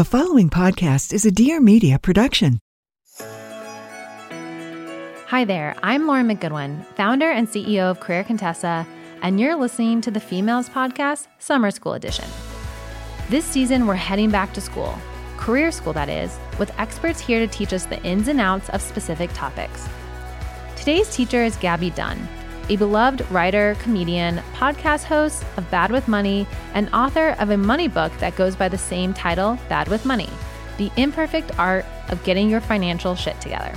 The following podcast is a Dear Media production. Hi there, I'm Lauren McGoodwin, founder and CEO of Career Contessa, and you're listening to the Femails Podcast Summer School Edition. This season, we're heading back to school, career school that is, with experts here to teach us the ins and outs of specific topics. Today's teacher is Gaby Dunn, a beloved writer, comedian, podcast host of Bad with Money, and author of a money book that goes by the same title, Bad with Money The Imperfect Art of Getting Your Financial Shit Together.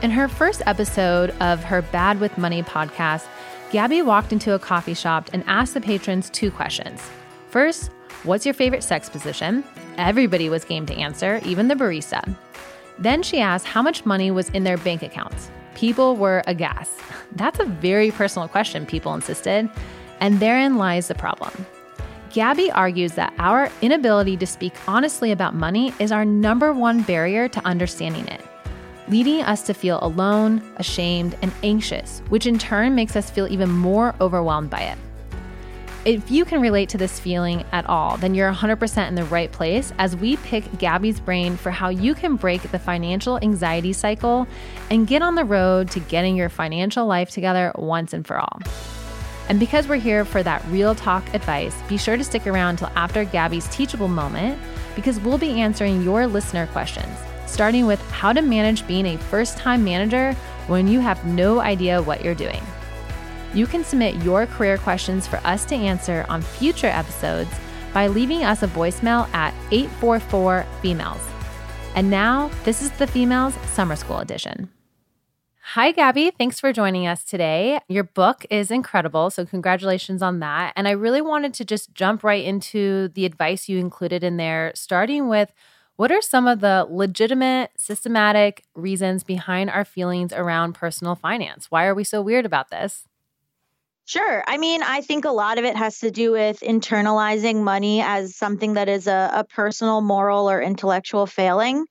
In her first episode of her Bad with Money podcast, Gaby walked into a coffee shop and asked the patrons two questions. First, what's your favorite sex position? Everybody was game to answer, even the barista. Then she asked how much money was in their bank accounts. People were aghast. That's a very personal question, people insisted, and therein lies the problem. Gaby argues that our inability to speak honestly about money is our number one barrier to understanding it, leading us to feel alone, ashamed, and anxious, which in turn makes us feel even more overwhelmed by it. If you can relate to this feeling at all, then you're 100% in the right place as we pick Gaby's brain for how you can break the financial anxiety cycle and get on the road to getting your financial life together once and for all. And because we're here for that real talk advice, be sure to stick around until after Gaby's teachable moment because we'll be answering your listener questions, starting with how to manage being a first time manager when you have no idea what you're doing. You can submit your career questions for us to answer on future episodes by leaving us a voicemail at 844 FEMAILS. And now, this is the Femails Summer School Edition. Hi, Gaby. Thanks for joining us today. Your book is incredible, so congratulations on that. And I really wanted to just jump right into the advice you included in there, starting with what are some of the legitimate, systematic reasons behind our feelings around personal finance? Why are we so weird about this? Sure. I mean, I think a lot of it has to do with internalizing money as something that is a, a personal, moral, or intellectual failing.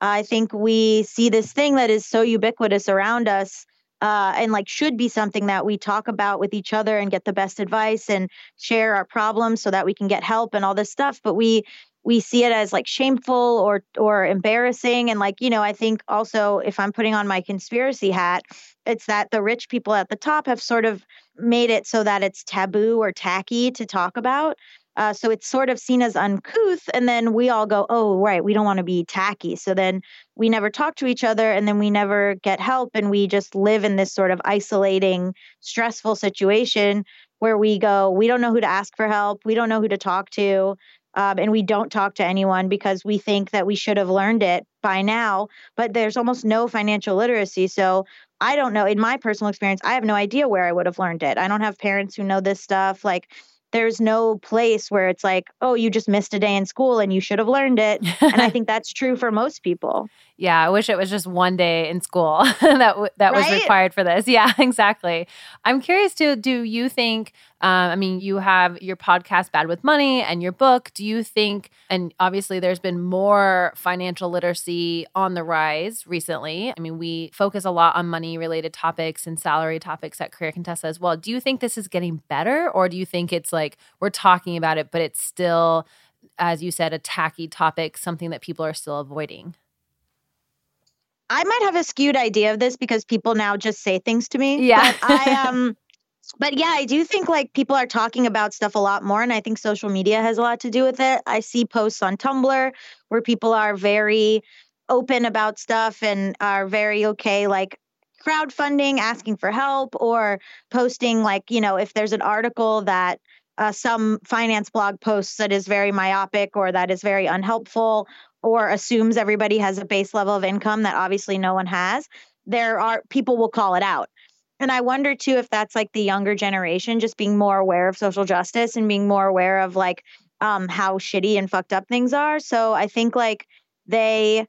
I think we see this thing that is so ubiquitous around us uh, and like should be something that we talk about with each other and get the best advice and share our problems so that we can get help and all this stuff. But we we see it as like shameful or or embarrassing and like you know i think also if i'm putting on my conspiracy hat it's that the rich people at the top have sort of made it so that it's taboo or tacky to talk about uh, so it's sort of seen as uncouth and then we all go oh right we don't want to be tacky. So then we never talk to each other and then we never get help and we just live in this sort of isolating stressful situation where we go we don't know who to ask for help. We don't know who to talk to um, and we don't talk to anyone because we think that we should have learned it by now. But there's almost no financial literacy. So I don't know. In my personal experience, I have no idea where I would have learned it. I don't have parents who know this stuff. Like, there's no place where it's like, oh, you just missed a day in school and you should have learned it. and I think that's true for most people. Yeah, I wish it was just one day in school that w- that right? was required for this. Yeah, exactly. I'm curious to Do you think? Um, I mean, you have your podcast "Bad with Money" and your book. Do you think? And obviously, there's been more financial literacy on the rise recently. I mean, we focus a lot on money-related topics and salary topics at Career Contessa as well. Do you think this is getting better, or do you think it's like we're talking about it, but it's still, as you said, a tacky topic, something that people are still avoiding? I might have a skewed idea of this because people now just say things to me. Yeah. But I um but yeah, I do think like people are talking about stuff a lot more and I think social media has a lot to do with it. I see posts on Tumblr where people are very open about stuff and are very okay like crowdfunding, asking for help or posting like, you know, if there's an article that uh, some finance blog posts that is very myopic or that is very unhelpful or assumes everybody has a base level of income that obviously no one has, there are people will call it out. And I wonder too if that's like the younger generation just being more aware of social justice and being more aware of like um, how shitty and fucked up things are. So I think like they,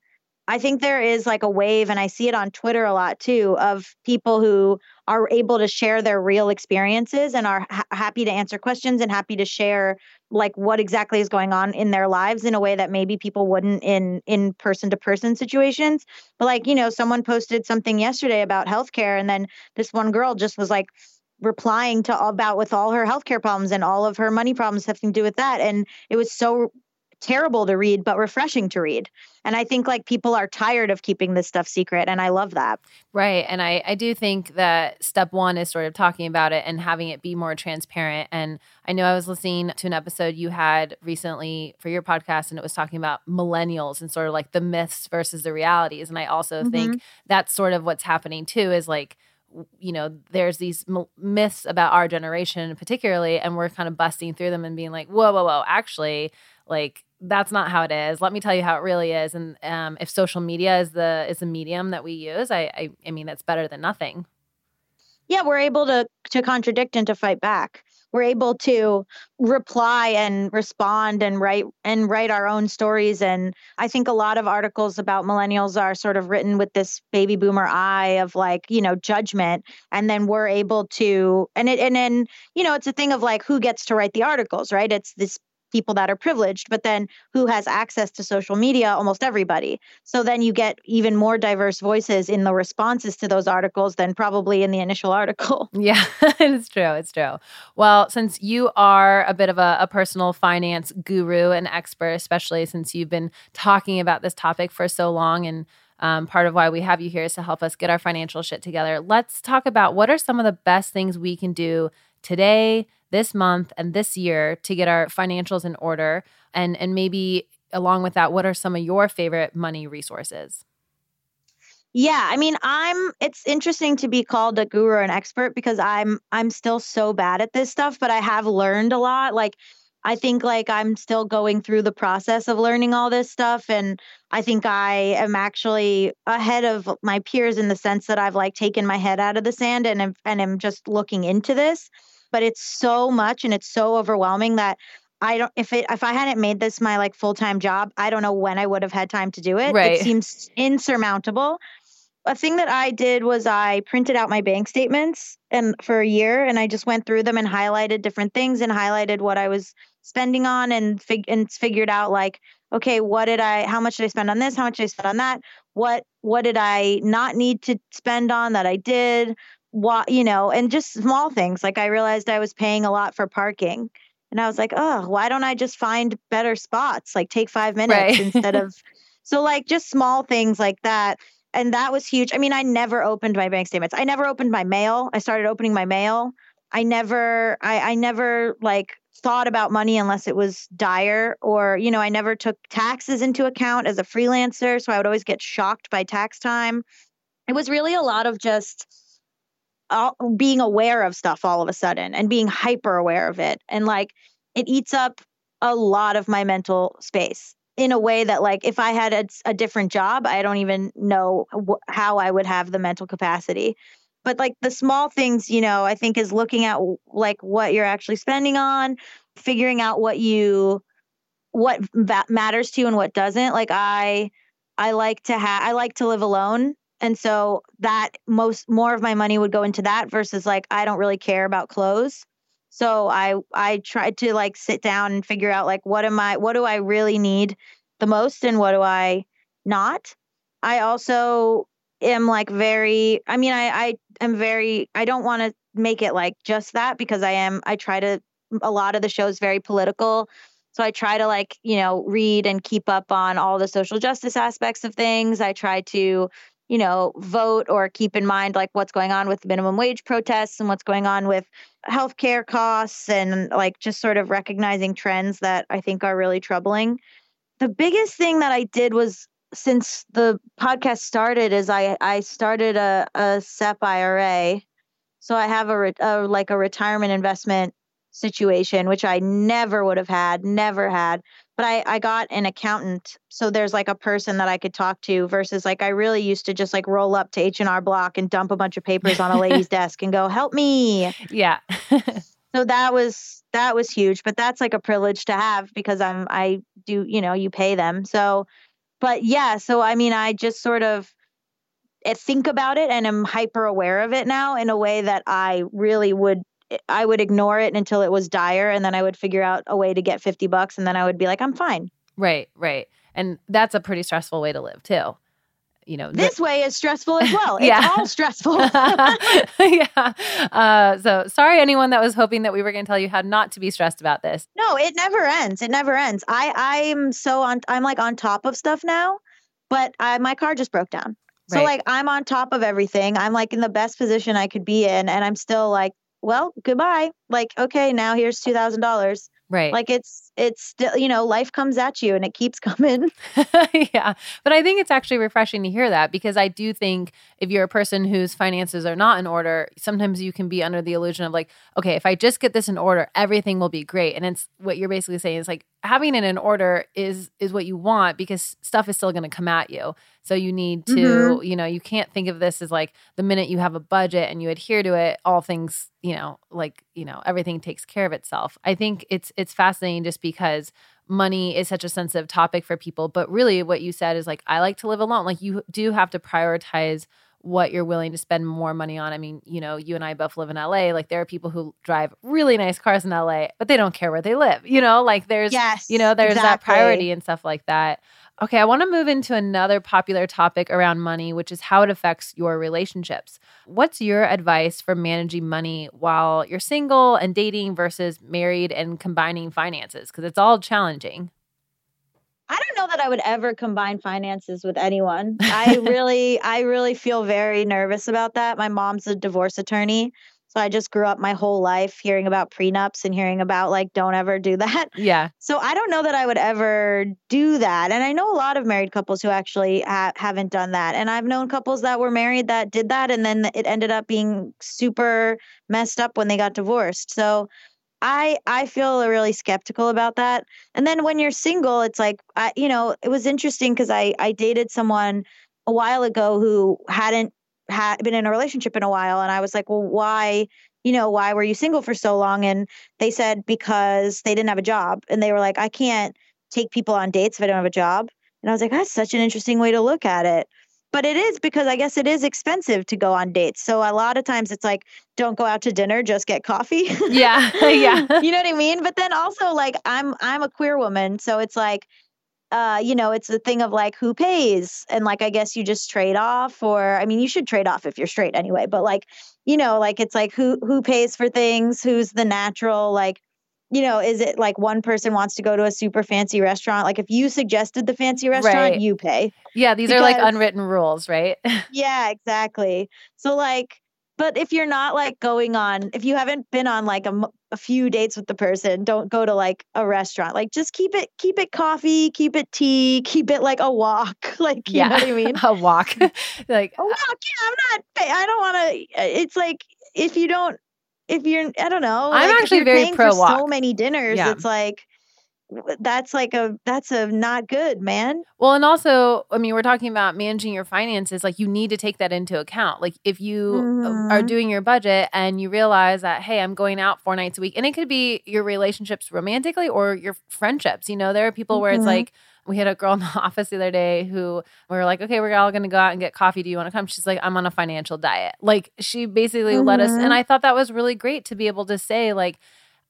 I think there is like a wave, and I see it on Twitter a lot too, of people who are able to share their real experiences and are ha- happy to answer questions and happy to share like what exactly is going on in their lives in a way that maybe people wouldn't in in person to person situations. But like you know someone posted something yesterday about healthcare and then this one girl just was like replying to all about with all her healthcare problems and all of her money problems having to do with that and it was so terrible to read, but refreshing to read. And I think like people are tired of keeping this stuff secret. And I love that. Right. And I, I do think that step one is sort of talking about it and having it be more transparent. And I know I was listening to an episode you had recently for your podcast, and it was talking about millennials and sort of like the myths versus the realities. And I also mm-hmm. think that's sort of what's happening too is like, you know, there's these myths about our generation particularly, and we're kind of busting through them and being like, whoa, whoa, whoa, actually, like that's not how it is. Let me tell you how it really is. And um, if social media is the is the medium that we use, I, I I mean, it's better than nothing. Yeah, we're able to to contradict and to fight back we're able to reply and respond and write and write our own stories and i think a lot of articles about millennials are sort of written with this baby boomer eye of like you know judgment and then we're able to and it and then you know it's a thing of like who gets to write the articles right it's this people that are privileged, but then who has access to social media? Almost everybody. So then you get even more diverse voices in the responses to those articles than probably in the initial article. Yeah, it's true. It's true. Well, since you are a bit of a, a personal finance guru and expert, especially since you've been talking about this topic for so long and um, part of why we have you here is to help us get our financial shit together. Let's talk about what are some of the best things we can do today, this month, and this year to get our financials in order? And and maybe along with that, what are some of your favorite money resources? Yeah, I mean, I'm it's interesting to be called a guru or an expert because I'm I'm still so bad at this stuff, but I have learned a lot. Like I think like I'm still going through the process of learning all this stuff and I think I am actually ahead of my peers in the sense that I've like taken my head out of the sand and am, and am just looking into this but it's so much and it's so overwhelming that I don't if it if I hadn't made this my like full-time job, I don't know when I would have had time to do it. Right. It seems insurmountable. A thing that I did was I printed out my bank statements and for a year and I just went through them and highlighted different things and highlighted what I was spending on and fig- and figured out like okay, what did I how much did I spend on this? How much did I spend on that? What what did I not need to spend on that I did? What you know and just small things like i realized i was paying a lot for parking and i was like oh why don't i just find better spots like take five minutes right. instead of so like just small things like that and that was huge. I mean i never opened my bank statements. I never opened my mail. I started opening my mail. I never i i never like thought about money unless it was dire or you know i never took taxes into account as a freelancer so i would always get shocked by tax time. It was really a lot of just all, being aware of stuff all of a sudden and being hyper aware of it. And like it eats up a lot of my mental space in a way that like if i had a, a different job i don't even know wh- how i would have the mental capacity. But like the small things you know i think is looking at like what you're actually spending on figuring out what you what va- matters to you and what doesn't. Like i i like to have i like to live alone and so that most more of my money would go into that versus like i don't really care about clothes. So i i tried to like sit down and figure out like what am i what do i really need the most and what do i not? I also am like very i mean i i am very i don't want to make it like just that because i am i try to a lot of the shows very political. So I try to like, you know, read and keep up on all the social justice aspects of things. I try to you know, vote or keep in mind like what's going on with minimum wage protests and what's going on with healthcare costs and like just sort of recognizing trends that I think are really troubling. The biggest thing that I did was since the podcast started is I I started a a SEP IRA. So I have a, a like a retirement investment situation which I never would have had, never had but I, I got an accountant so there's like a person that i could talk to versus like i really used to just like roll up to h&r block and dump a bunch of papers on a lady's desk and go help me. Yeah. So that was that was huge but that's like a privilege to have because i'm i do you know you pay them. So but yeah so i mean i just sort of eh, think about it and am hyper aware of it now in a way that i really would I would ignore it until it was dire and then I would figure out a way to get 50 bucks and then I would be like I'm fine. Right, right. And that's a pretty stressful way to live too. you know, this way is stressful as well. It's Yeah. all stressful. yeah. Uh, so sorry, anyone that was hoping that we were going to tell you how not to be stressed about this. no, it never ends. It never ends. I I'm so on. I'm like on top of stuff now, but I, my car just broke down. So Right. like I'm on top of everything. I'm like in the best position I could be in, and I'm still like, well, goodbye. Like okay, now here's two thousand dollars. Right. Like it's it's still you know life comes at you and it keeps coming. yeah. But I think it's actually refreshing to hear that because I do think if you're a person whose finances are not in order, sometimes you can be under the illusion of like, okay, if I just get this in order, everything will be great. And it's what you're basically saying is like having it in order is is what you want because stuff is still going to come at you. So you need to, Mhm. you know, you can't think of this as like the minute you have a budget and you adhere to it, all things, you know, like, you know, everything takes care of itself. I think it's it's fascinating just because money is such a sensitive topic for people, but really what you said is like I like to live alone. Like you do have to prioritize what you're willing to spend more money on. I mean, you know, you and I both live in LA. Like there are people who drive really nice cars in LA, but they don't care where they live. You know, like there's yes, you know, there's that priority and stuff like that. Okay, I want to move into another popular topic around money, which is how it affects your relationships. What's your advice for managing money while you're single and dating versus married and combining finances? Because it's all challenging. I don't know that I would ever combine finances with anyone. I really, I really feel very nervous about that. My mom's a divorce attorney. So I just grew up my whole life hearing about prenups and hearing about like, don't ever do that. Yeah. So I don't know that I would ever do that. And I know a lot of married couples who actually ha- haven't done that. And I've known couples that were married that did that. And then it ended up being super messed up when they got divorced. So I I feel really skeptical about that. And then when you're single, it's like I you know, it was interesting because I I dated someone a while ago who hadn't had been in a relationship in a while and I was like, "Well, why, you know, why were you single for so long?" And they said because they didn't have a job and they were like, "I can't take people on dates if I don't have a job." And I was like, "That's such an interesting way to look at it." But it is because I guess it is expensive to go on dates. So a lot of times it's like, don't go out to dinner, just get coffee. Yeah. yeah. you know what I mean? But then also like I'm I'm a queer woman, so it's like uh, you know, it's a thing of like who pays and like I guess you just trade off or I mean you should trade off if you're straight anyway, but like, you know, like it's like who who pays for things, who's the natural like you know, is it like one person wants to go to a super fancy restaurant? Like if you suggested the fancy restaurant, Right. you pay. Yeah. These are like unwritten rules, right? Yeah, exactly. So like, but if you're not like going on, if you haven't been on like a, a, few dates with the person, don't go to like a restaurant. Like just keep it, keep it coffee, keep it tea, keep it like a walk. Like, you know what I mean? a walk. like, A uh walk. Yeah, I'm not, I don't want to, uh, it's like, if you don't, if you're, I don't know. I'm like, actually very pro So many dinners, Yeah. it's like, that's like a, that's a not good, man. Well, and also, I mean, we're talking about managing your finances. Like, you need to take that into account. Like, if you are Mhm. doing your budget and you realize that, hey, I'm going out four nights a week, and it could be your relationships romantically or your friendships. You know, there are people where it's Mhm. like, we had a girl in the office the other day who we were like, okay, we're all going to go out and get coffee. Do you want to come? She's like, I'm on a financial diet. Like, she basically let us, and I thought that was really great to be able to say, like,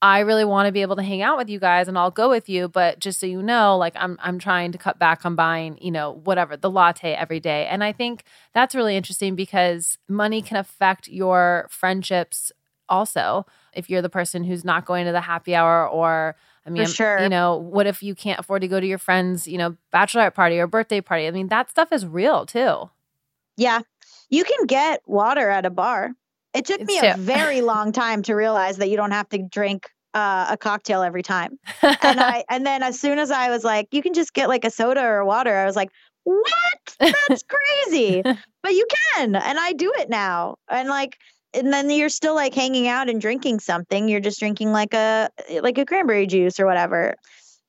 I really want to be able to hang out with you guys and I'll go with you, but just so you know, like I'm I'm trying to cut back on buying, you know, whatever, the latte every day. And I think that's really interesting because money can affect your friendships also. If you're the person who's not going to the happy hour or I mean, sure. you know, what if you can't afford to go to your friend's, you know, bachelorette party or birthday party? I mean, that stuff is real too. Yeah. You can get water at a bar. It took me a very long time to realize that you don't have to drink uh, a cocktail every time. And I and then as soon as I was like, you can just get like a soda or water, I was like, what? That's crazy. but you can. And I do it now. And like and then you're still like hanging out and drinking something. You're just drinking like a like a cranberry juice or whatever.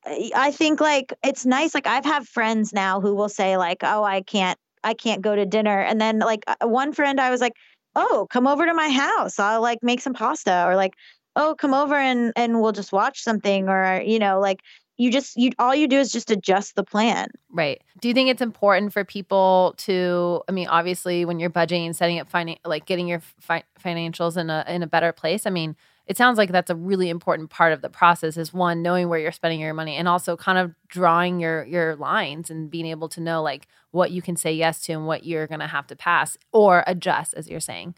I I think like it's nice. Like I've had friends now who will say like, "Oh, I can't, I can't go to dinner," and then like uh, one friend, I was like, "Oh, come over to my house. I'll like make some pasta," or like, "Oh, come over and and we'll just watch something," or you know, like you just you all you do is just adjust the plan. Right. Do you think it's important for people to? I mean, obviously, when you're budgeting and setting up finan- like getting your fi- financials in a in a better place. I mean, it sounds like that's a really important part of the process is one knowing where you're spending your money and also kind of drawing your your lines and being able to know like what you can say yes to and what you're going to have to pass or adjust as you're saying.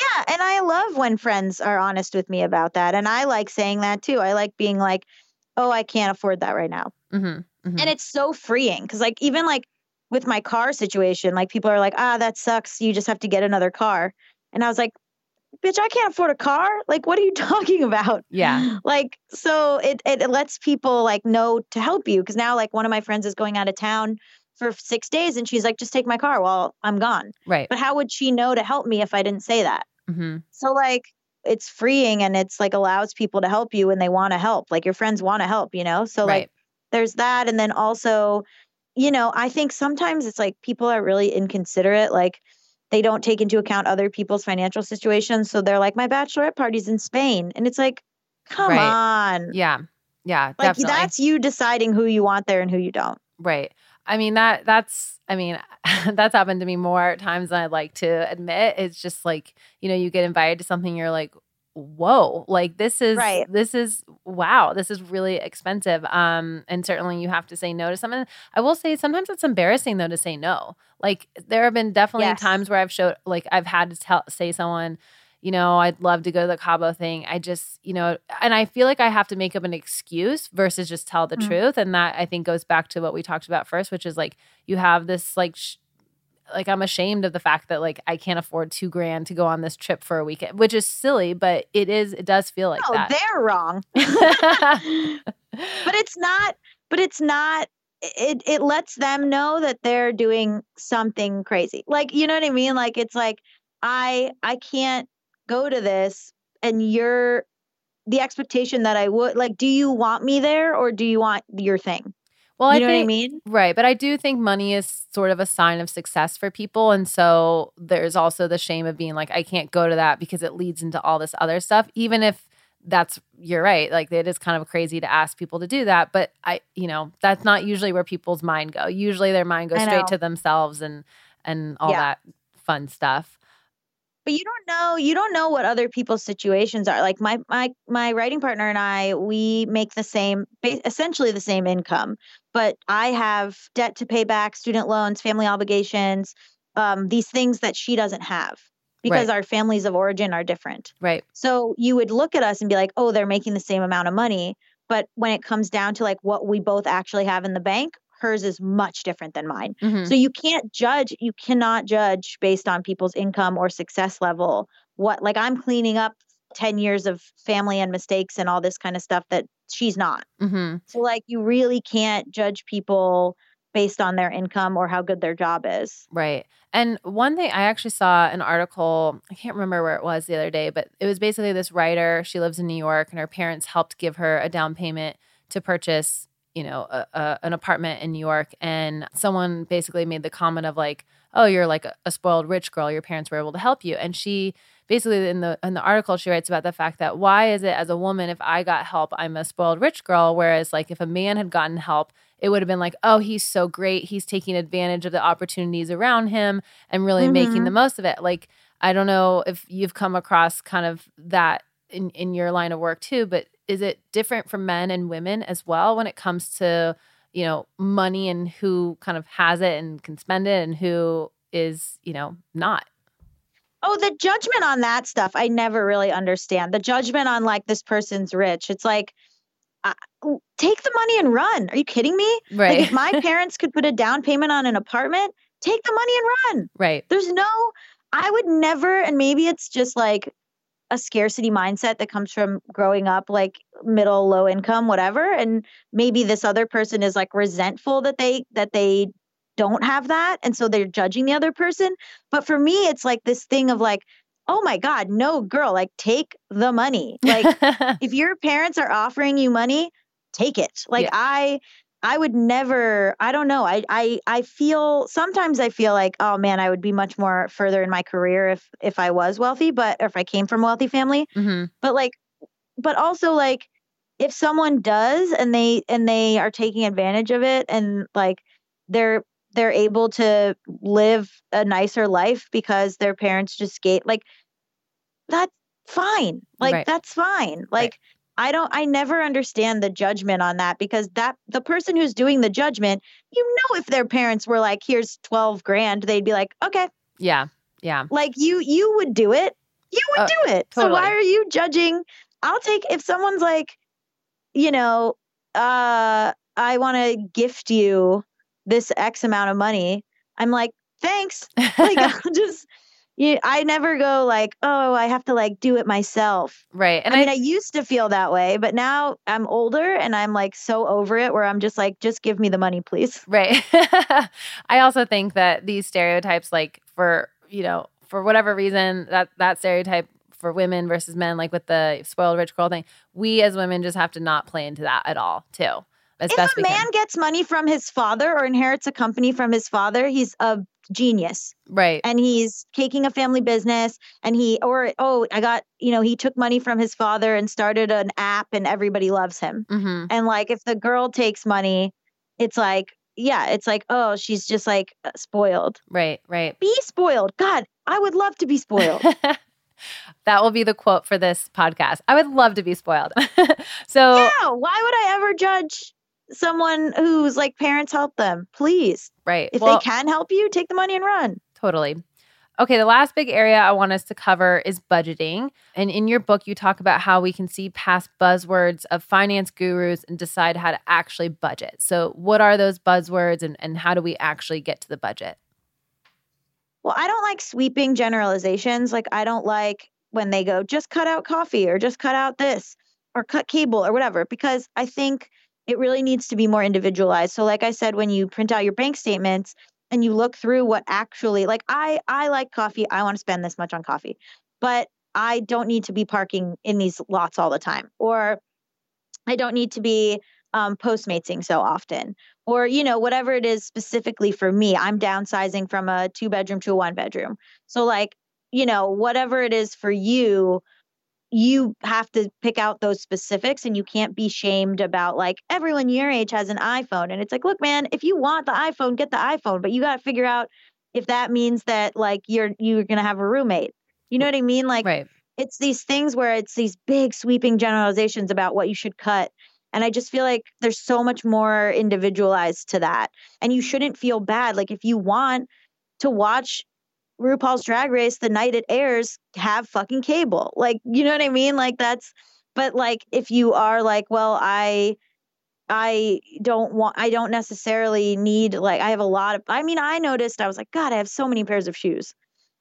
Yeah and i love when friends are honest with me about that and i like saying that too. I like being like oh i can't afford that right now. Mm-hmm, mm-hmm. and it's so freeing because like even like with my car situation like people are like ah that sucks. You just have to get another car. And i was like bitch, I can't afford a car. Like, what are you talking about? Yeah. Like, so it, it lets people like know to help you. Cause now, like, one of my friends is going out of town for six days and she's like, just take my car while I'm gone. Right. But how would she know to help me if I didn't say that? Mm-hmm. So, like, it's freeing and it's like allows people to help you when they want to help. Like, your friends want to help, you know? So, Right. like, there's that. And then also, you know, I think sometimes it's like people are really inconsiderate. Like, they don't take into account other people's financial situations. So they're like, my bachelorette party's in Spain. And it's like, come Right. on. Yeah. Yeah. Like definitely. that's you deciding who you want there and who you don't. Right. I mean that that's I mean that's happened to me more times than I'd like to admit. It's just like, you know, you get invited to something you're like, "Whoa, like this is Right. this is wow, this is really expensive." Um and certainly you have to say no to someone I will say sometimes it's embarrassing though to say no. Like there have been definitely Yes. times where I've showed like I've had to tell say someone you know, I'd love to go to the Cabo thing. I just, you know, and I feel like I have to make up an excuse versus just tell the Mm. truth. And that I think goes back to what we talked about first, which is like you have this like, sh- like I'm ashamed of the fact that like I can't afford two grand to go on this trip for a weekend, which is silly, but it is. It does feel like no, that. they're wrong. but it's not, but it's not it it lets them know that they're doing something crazy. Like, you know what I mean? Like it's like I I can't go to this and you're the expectation that I would like do you want me there or do you want your thing? Well, you know I think what I mean? Right. But I do think money is sort of a sign of success for people. And so there's also the shame of being like, I can't go to that because it leads into all this other stuff, even if that's, you're right. Like it is kind of crazy to ask people to do that. But I, you know, that's not usually where people's mind go. Usually their mind goes straight to themselves and, and all Yeah. that fun stuff. But you don't know you don't know what other people's situations are like my my my writing partner and i we make the same essentially the same income but i have debt to pay back student loans family obligations um, these things that she doesn't have because Right. our families of origin are different Right. so you would look at us and be like oh they're making the same amount of money but when it comes down to like what we both actually have in the bank hers is much different than mine Mhm. so you can't judge, you cannot judge based on people's income or success level. What like I'm cleaning up 10 years of family and mistakes and all this kind of stuff that she's not. Mhm. So like you really can't judge people based on their income or how good their job is. Right. And one thing I actually saw an article, I can't remember where it was the other day, but it was basically this writer, she lives in New York and her parents helped give her a down payment to purchase, you know, a, a, an apartment in New York and someone basically made the comment of like, "Oh, you're like a, a spoiled rich girl, your parents were able to help you." And she basically in the in the article she writes about the fact that why is it as a woman if I got help, I'm a spoiled rich girl, whereas like if a man had gotten help, it would have been like, oh, he's so great. He's taking advantage of the opportunities around him and really making Mhm. the most of it. Like, I don't know if you've come across kind of that in, in your line of work too, but is it different for men and women as well when it comes to, you know, money and who kind of has it and can spend it and who is, you know, not? Oh, the judgment on that stuff, I never really understand. The judgment on like this person's rich. It's like uh, take the money and run. Are you kidding me? Right. Like if my parents could put a down payment on an apartment, take the money and run. right. There's no, I would never, and maybe it's just like a scarcity mindset that comes from growing up like middle, low income, whatever. And maybe this other person is like resentful that they, that they don't have that. And so they're judging the other person. But for me, it's like this thing of like, oh my God, no girl, like take the money. Like if your parents are offering you money, take it. Like Yeah. I I would never I don't know. I I I feel sometimes I feel like oh man, I would be much more further in my career if if I was wealthy, but if I came from a wealthy family, hmm but like but also like if someone does and they and they are taking advantage of it and like they're they're able to live a nicer life because their parents just gave like that's fine. Like Right. that's fine. Like I don't I never understand the judgment on that because that the person who's doing the judgment, you know if their parents were like here's 12 grand, they'd be like, "Okay, Yeah. Yeah. like you you would do it. You would Uh, do it. So why are you judging? I'll take if someone's like, you know, uh I want to gift you this X amount of money. I'm like, "Thanks." Like I'll just you, I never go like, oh, I have to like do it myself. right. And I mean, I used to feel that way, but now I'm older and I'm like so over it where I'm just like, just give me the money, please. Right. I also think that these stereotypes, like for, you know, for whatever reason, that that stereotype for women versus men, like with the spoiled rich girl thing, we as women just have to not play into that at all, too. As If best a man gets money from his father or inherits a company from his father, he's a genius Right. and he's taking a family business and he, or, oh, I got, you know, he took money from his father and started an app and everybody loves him. hmm And like, if the girl takes money, it's like, yeah, it's like, oh, she's just like uh, spoiled. Right. Right. Be spoiled. God, I would love to be spoiled. that will be the quote for this podcast. I would love to be spoiled. so, yeah, why would I ever judge someone who's like parents help them? Please. right. If well, they can help you, take the money and run. Totally. Okay, the last big area I want us to cover is budgeting. And in your book, you talk about how we can see past buzzwords of finance gurus and decide how to actually budget. So, what are those buzzwords and, and how do we actually get to the budget? Well, I don't like sweeping generalizations. Like I don't like when they go just cut out coffee or just cut out this or cut cable or whatever because I think it really needs to be more individualized. So like I said when you print out your bank statements and you look through what actually like I I like coffee, I want to spend this much on coffee. But I don't need to be parking in these lots all the time or I don't need to be um, postmatesing so often or you know whatever it is specifically for me i'm downsizing from a two bedroom to a one bedroom so like you know whatever it is for you you have to pick out those specifics and you can't be shamed about like everyone your age has an iphone and it's like look man if you want the iphone get the iphone but you got to figure out if that means that like you're you're going to have a roommate you know what i mean like right. it's these things where it's these big sweeping generalizations about what you should cut. And I just feel like there's so much more individualized to that. And you shouldn't feel bad. Like if you want to watch RuPaul's Drag Race the night it airs, have fucking cable. Like, you know what I mean? Like that's but like if you are like, well, I I don't want I don't necessarily need like I have a lot of I mean, I noticed I was like, God, I have so many pairs of shoes.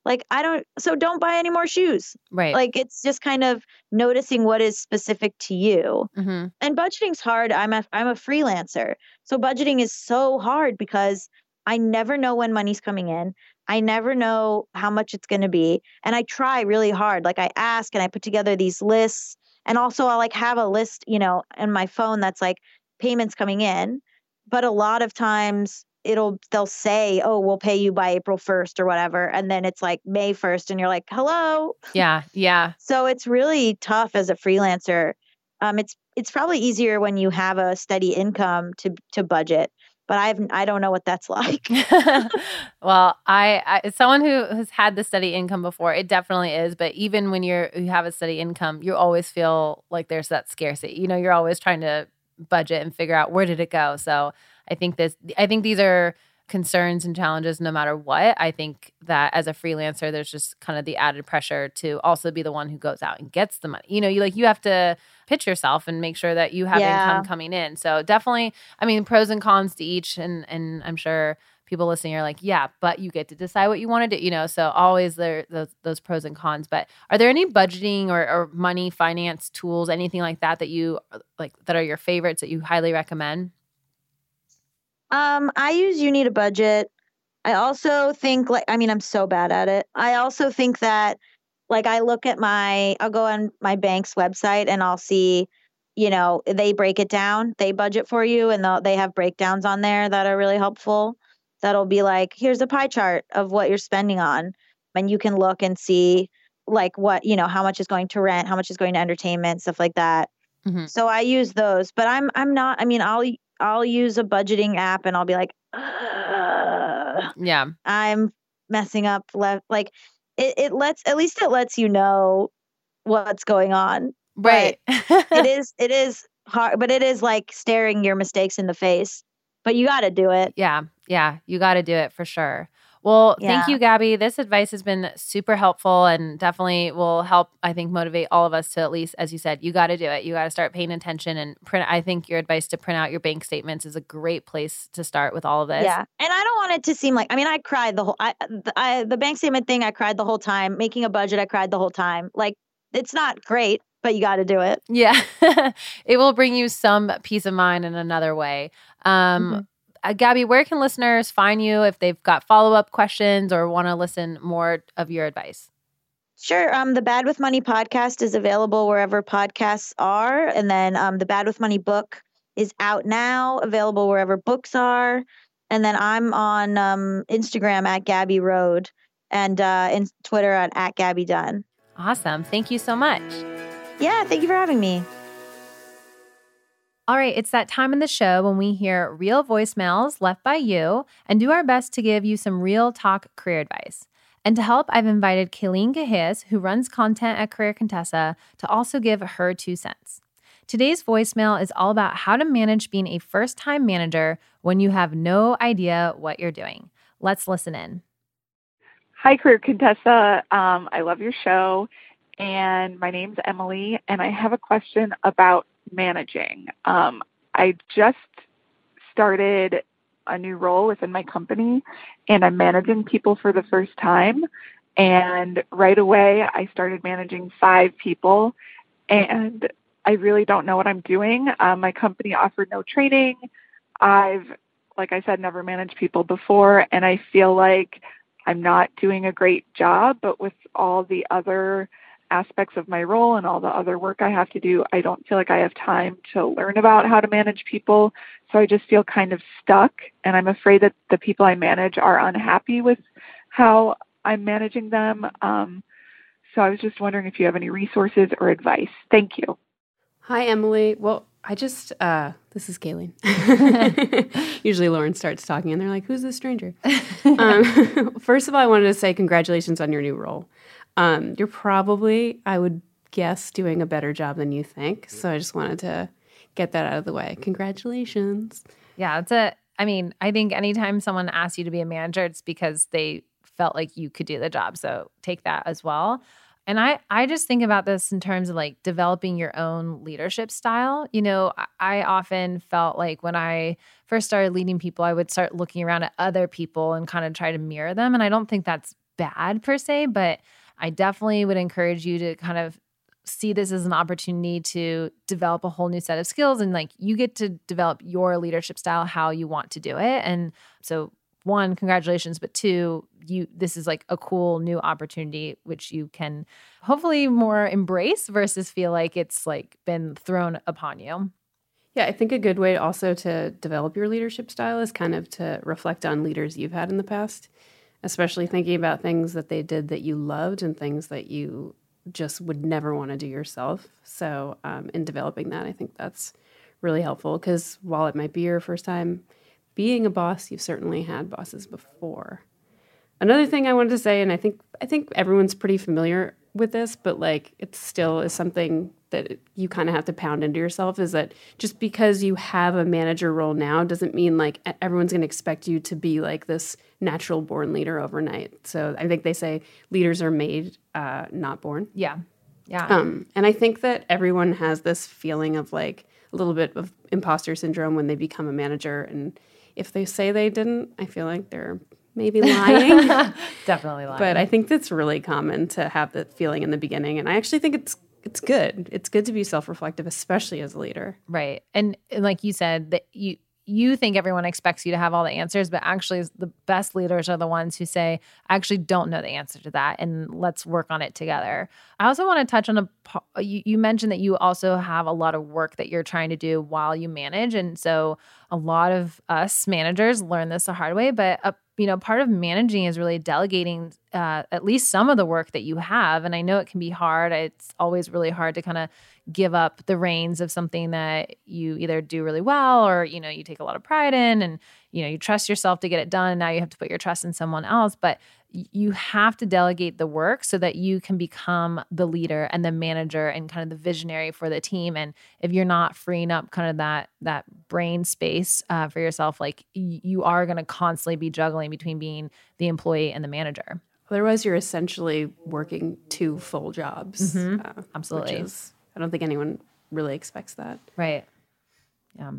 Like I don't so don't buy any more shoes Right. like it's just kind of noticing what is specific to you hmm and budgeting's hard i'm a i'm a freelancer so budgeting is so hard because i never know when money's coming in i never know how much it's going to be and i try really hard like i ask and i put together these lists and also i'll like have a list you know in my phone that's like payments coming in but a lot of times it'll they'll say oh we'll pay you by april 1st or whatever and then it's like may 1st and you're like hello Yeah. Yeah. so it's really tough as a freelancer. Um, it's it's probably easier when you have a steady income to to budget, but I've I don't know what that's like. well, I, I someone who has had the steady income before, it definitely is. But even when you're you have a steady income, you always feel like there's that scarcity. You know, you're always trying to budget and figure out where did it go. So I think this I think these are concerns and challenges no matter what. I think that as a freelancer, there's just kind of the added pressure to also be the one who goes out and gets the money. You know, you like you have to pitch yourself and make sure that you have Yeah. income coming in. So definitely, I mean, pros and cons to each and and I'm sure people listening are like, yeah, but you get to decide what you want to do, you know. So always there those those pros and cons. But are there any budgeting or, or money finance tools, anything like that that you like that are your favorites that you highly recommend? Um, I use you need a budget. I also think like I mean I'm so bad at it. I also think that like I look at my I'll go on my bank's website and I'll see you know they break it down they budget for you and they'll- they have breakdowns on there that are really helpful that'll be like here's a pie chart of what you're spending on and you can look and see like what you know how much is going to rent how much is going to entertainment stuff like that Mhm. so i use those but i'm i'm not i mean i'll i'll use a budgeting app and i'll be like "Ugh, Yeah. i'm messing up left like it, it lets at least it lets you know what's going on. Right. it is it is hard, but it is like staring your mistakes in the face. But you got to do it. Yeah. Yeah. You got to do it for sure. Well, yeah. thank you, Gaby. This advice has been super helpful and definitely will help, I think, motivate all of us to at least, as you said, you got to do it. You got to start paying attention and print. I think your advice to print out your bank statements is a great place to start with all of this. Yeah. And I don't want it to seem like, I mean, I cried the whole, I, I, the bank statement thing, I cried the whole time. Making a budget, I cried the whole time. Like, it's not great, but you got to do it. Yeah. it will bring you some peace of mind in another way. Um, mm-hmm uh, Gaby, where can listeners find you if they've got follow up questions or want to listen more of your advice? Sure. Um, the Bad with Money podcast is available wherever podcasts are. And then um, the Bad with Money book is out now, available wherever books are. And then I'm on um, Instagram at Gabby Road and uh, in Twitter at, at Gaby Dunn. Awesome. Thank you so much. Yeah. Thank you for having me. All right, it's that time in the show when we hear real voicemails left by you and do our best to give you some real talk career advice. And to help, I've invited Kayleen Cahias, who runs content at Career Contessa, to also give her two cents. Today's voicemail is all about how to manage being a first time manager when you have no idea what you're doing. Let's listen in. Hi, Career Contessa. Um, I love your show. And my name's Emily, and I have a question about managing. Um, I just started a new role within my company and I'm managing people for the first time. And right away, I started managing five people and I really don't know what I'm doing. Um, my company offered no training. I've, like I said, never managed people before, and I feel like I'm not doing a great job. But with all the other aspects of my role and all the other work I have to do, I don't feel like I have time to learn about how to manage people. So I just feel kind of stuck. And I'm afraid that the people I manage are unhappy with how I'm managing them. Um, so I was just wondering if you have any resources or advice. Thank you. Hi, Emily. Well, I just, uh, this is Kayleen. Usually Lauren starts talking and they're like, who's this stranger? um, first of all, I wanted to say congratulations on your new role. Um, you're probably, I would guess, doing a better job than you think. So I just wanted to get that out of the way. Congratulations. Yeah, it's a. I mean, I think anytime someone asks you to be a manager, it's because they felt like you could do the job. So take that as well. And I, I just think about this in terms of like developing your own leadership style. You know, I, I often felt like when I first started leading people, I would start looking around at other people and kind of try to mirror them. And I don't think that's bad per se, but I definitely would encourage you to kind of see this as an opportunity to develop a whole new set of skills and like you get to develop your leadership style how you want to do it. And so one congratulations but two you this is like a cool new opportunity which you can hopefully more embrace versus feel like it's like been thrown upon you. Yeah i think a good way also to develop your leadership style is kind of to reflect on leaders you've had in the past especially thinking about things that they did that you loved and things that you just would never want to do yourself. So, um, in developing that, I think that's really helpful because while it might be your first time being a boss, you've certainly had bosses before. Another thing I wanted to say, and I think I think everyone's pretty familiar with this, but like it still is something that you kind of have to pound into yourself is that just because you have a manager role now doesn't mean like everyone's going to expect you to be like this natural born leader overnight. So I think they say leaders are made, uh, not born. Yeah. Yeah. Um, and I think that everyone has this feeling of like a little bit of imposter syndrome when they become a manager. And if they say they didn't, I feel like they're maybe lying. Definitely lying. But I think that's really common to have that feeling in the beginning. And I actually think it's it's good. It's good to be self-reflective, especially as a leader. Right. And, and like you said, that you you think everyone expects you to have all the answers, but actually, the best leaders are the ones who say, I actually don't know the answer to that, and let's work on it together. I also want to touch on a, you, you mentioned that you also have a lot of work that you're trying to do while you manage. And so, a lot of us managers learn this the hard way, but a you know, part of managing is really delegating uh, at least some of the work that you have. And I know it can be hard. It's always really hard to kind of give up the reins of something that you either do really well or, you know, you take a lot of pride in. And you know, you trust yourself to get it done. Now you have to put your trust in someone else. But you have to delegate the work so that you can become the leader and the manager and kind of the visionary for the team and if you're not freeing up kind of that that brain space uh, for yourself like y- you are going to constantly be juggling between being the employee and the manager otherwise you're essentially working two full jobs mm-hmm. uh, absolutely is, i don't think anyone really expects that right yeah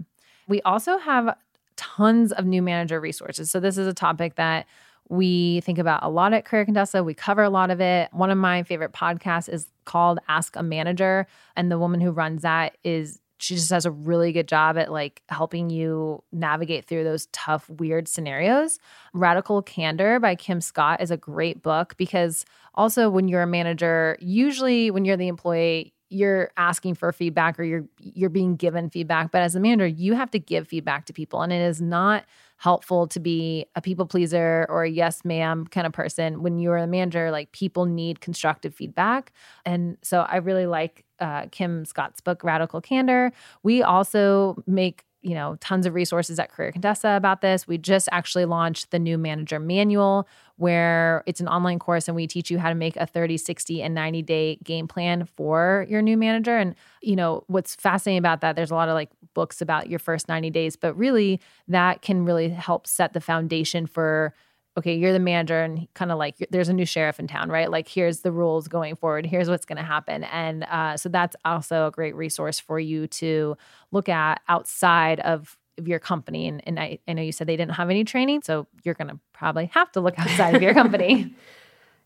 we also have tons of new manager resources so this is a topic that we think about a lot at Career Contessa. We cover a lot of it. One of my favorite podcasts is called Ask a Manager. And the woman who runs that is she just does a really good job at like helping you navigate through those tough, weird scenarios. Radical Candor by Kim Scott is a great book because also when you're a manager, usually when you're the employee, you're asking for feedback or you're you're being given feedback. But as a manager, you have to give feedback to people. And it is not helpful to be a people pleaser or a yes ma'am kind of person. When you're a manager like people need constructive feedback. And so i really like uh, kim scott's book radical candor. We also make you know tons of resources at career contessa about this. We just actually launched the new manager manual where it's an online course and we teach you how to make a 30 60 and 90 day game plan for your new manager and you know what's fascinating about that there's a lot of like books about your first 90 days but really that can really help set the foundation for okay, you're the manager and kind of like there's a new sheriff in town, right? Like here's the rules going forward. Here's what's going to happen. And uh, so that's also a great resource for you to look at outside of, of your company. And, and I, I know you said they didn't have any training, so you're going to probably have to look outside of your company.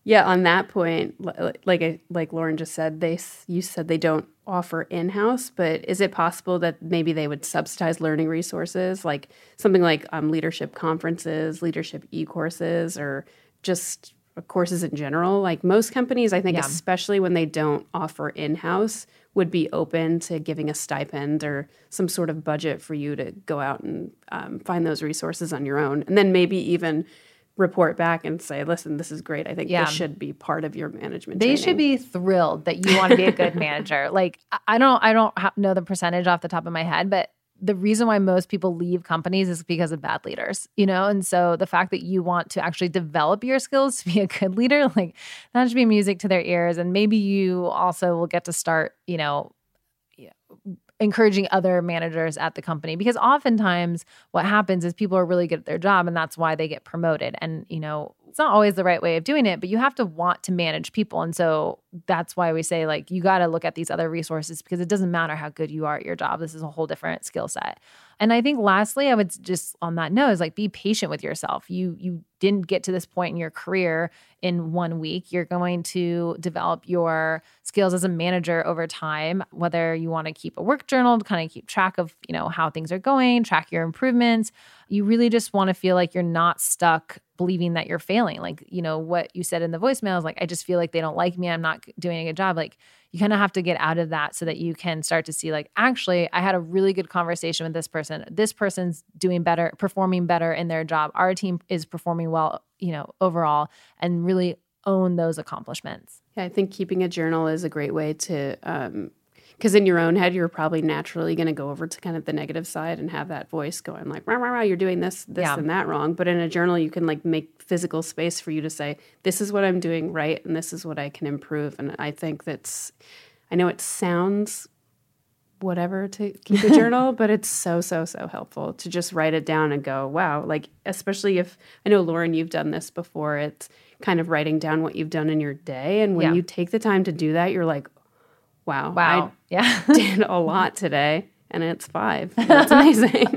Yeah, on that point, like like Lauren just said, they you said they don't offer in house, but is it possible that maybe they would subsidize learning resources, like something like um, leadership conferences, leadership e courses, or just courses in general? Like most companies, I think, yeah. especially when they don't offer in house, would be open to giving a stipend or some sort of budget for you to go out and um, find those resources on your own, and then maybe even report back and say, listen, this is great. I think yeah. this should be part of your management. They training. should be thrilled that you want to be a good manager. Like I don't, I don't know the percentage off the top of my head, but the reason why most people leave companies is because of bad leaders, you know? And so the fact that you want to actually develop your skills to be a good leader, like that should be music to their ears. And maybe you also will get to start, you know, encouraging other managers at the company because oftentimes what happens is people are really good at their job and that's why they get promoted and you know it's not always the right way of doing it but you have to want to manage people. And so that's why we say like you got to look at these other resources because it doesn't matter how good you are at your job. This is a whole different skill set. And I think lastly, I would just on that note is like be patient with yourself. You you didn't get to this point in your career in one week. You're going to develop your skills as a manager over time, whether you want to keep a work journal to kind of keep track of, you know, how things are going, track your improvements. You really just want to feel like you're not stuck believing that you're failing. Like, you know, what you said in the voicemail is like, I just feel like they don't like me. I'm not doing a good job. Like, you kind of have to get out of that so that you can start to see, like, actually, I had a really good conversation with this person. This person's doing better, performing better in their job. Our team is performing well, you know, overall, and really own those accomplishments. Yeah, I think keeping a journal is a great way to um, because in your own head you're probably naturally going to go over to kind of the negative side and have that voice going like rah, rah, rah, you're doing this this yeah. and that wrong but in a journal you can like make physical space for you to say this is what i'm doing right and this is what i can improve and i think that's i know it sounds whatever to keep a journal but it's so so so helpful to just write it down and go wow like especially if i know lauren you've done this before it's kind of writing down what you've done in your day and when yeah. you take the time to do that you're like Wow. Wow. I yeah. did a lot today and it's five. That's amazing.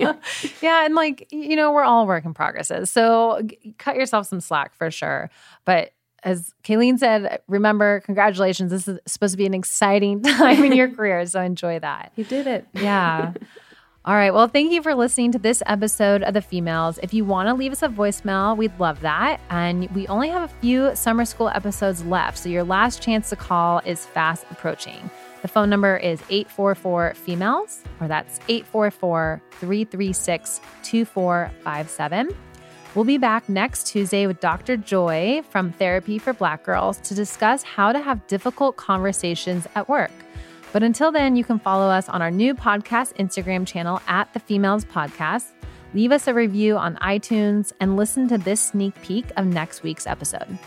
yeah. And like, you know, we're all work in progresses. So g- cut yourself some slack for sure. But as Kayleen said, remember, congratulations. This is supposed to be an exciting time in your career. So enjoy that. You did it. Yeah. All right. Well, thank you for listening to this episode of The Femails. If you want to leave us a voicemail, we'd love that. And we only have a few summer school episodes left. So your last chance to call is fast approaching. The phone number is 844 Femails, or that's 844 336 2457. We'll be back next Tuesday with Dr. Joy from Therapy for Black Girls to discuss how to have difficult conversations at work. But until then, you can follow us on our new podcast Instagram channel at The Femails Podcast. leave us a review on iTunes, and listen to this sneak peek of next week's episode.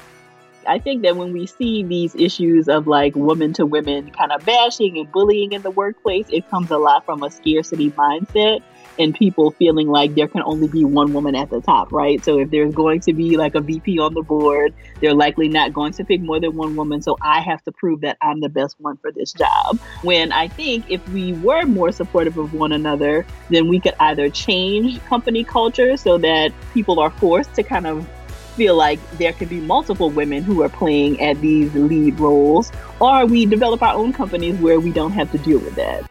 I think that when we see these issues of like woman to women kind of bashing and bullying in the workplace, it comes a lot from a scarcity mindset and people feeling like there can only be one woman at the top, right? So if there's going to be like a VP on the board, they're likely not going to pick more than one woman. So I have to prove that I'm the best one for this job. When I think if we were more supportive of one another, then we could either change company culture so that people are forced to kind of feel like there could be multiple women who are playing at these lead roles, or we develop our own companies where we don't have to deal with that.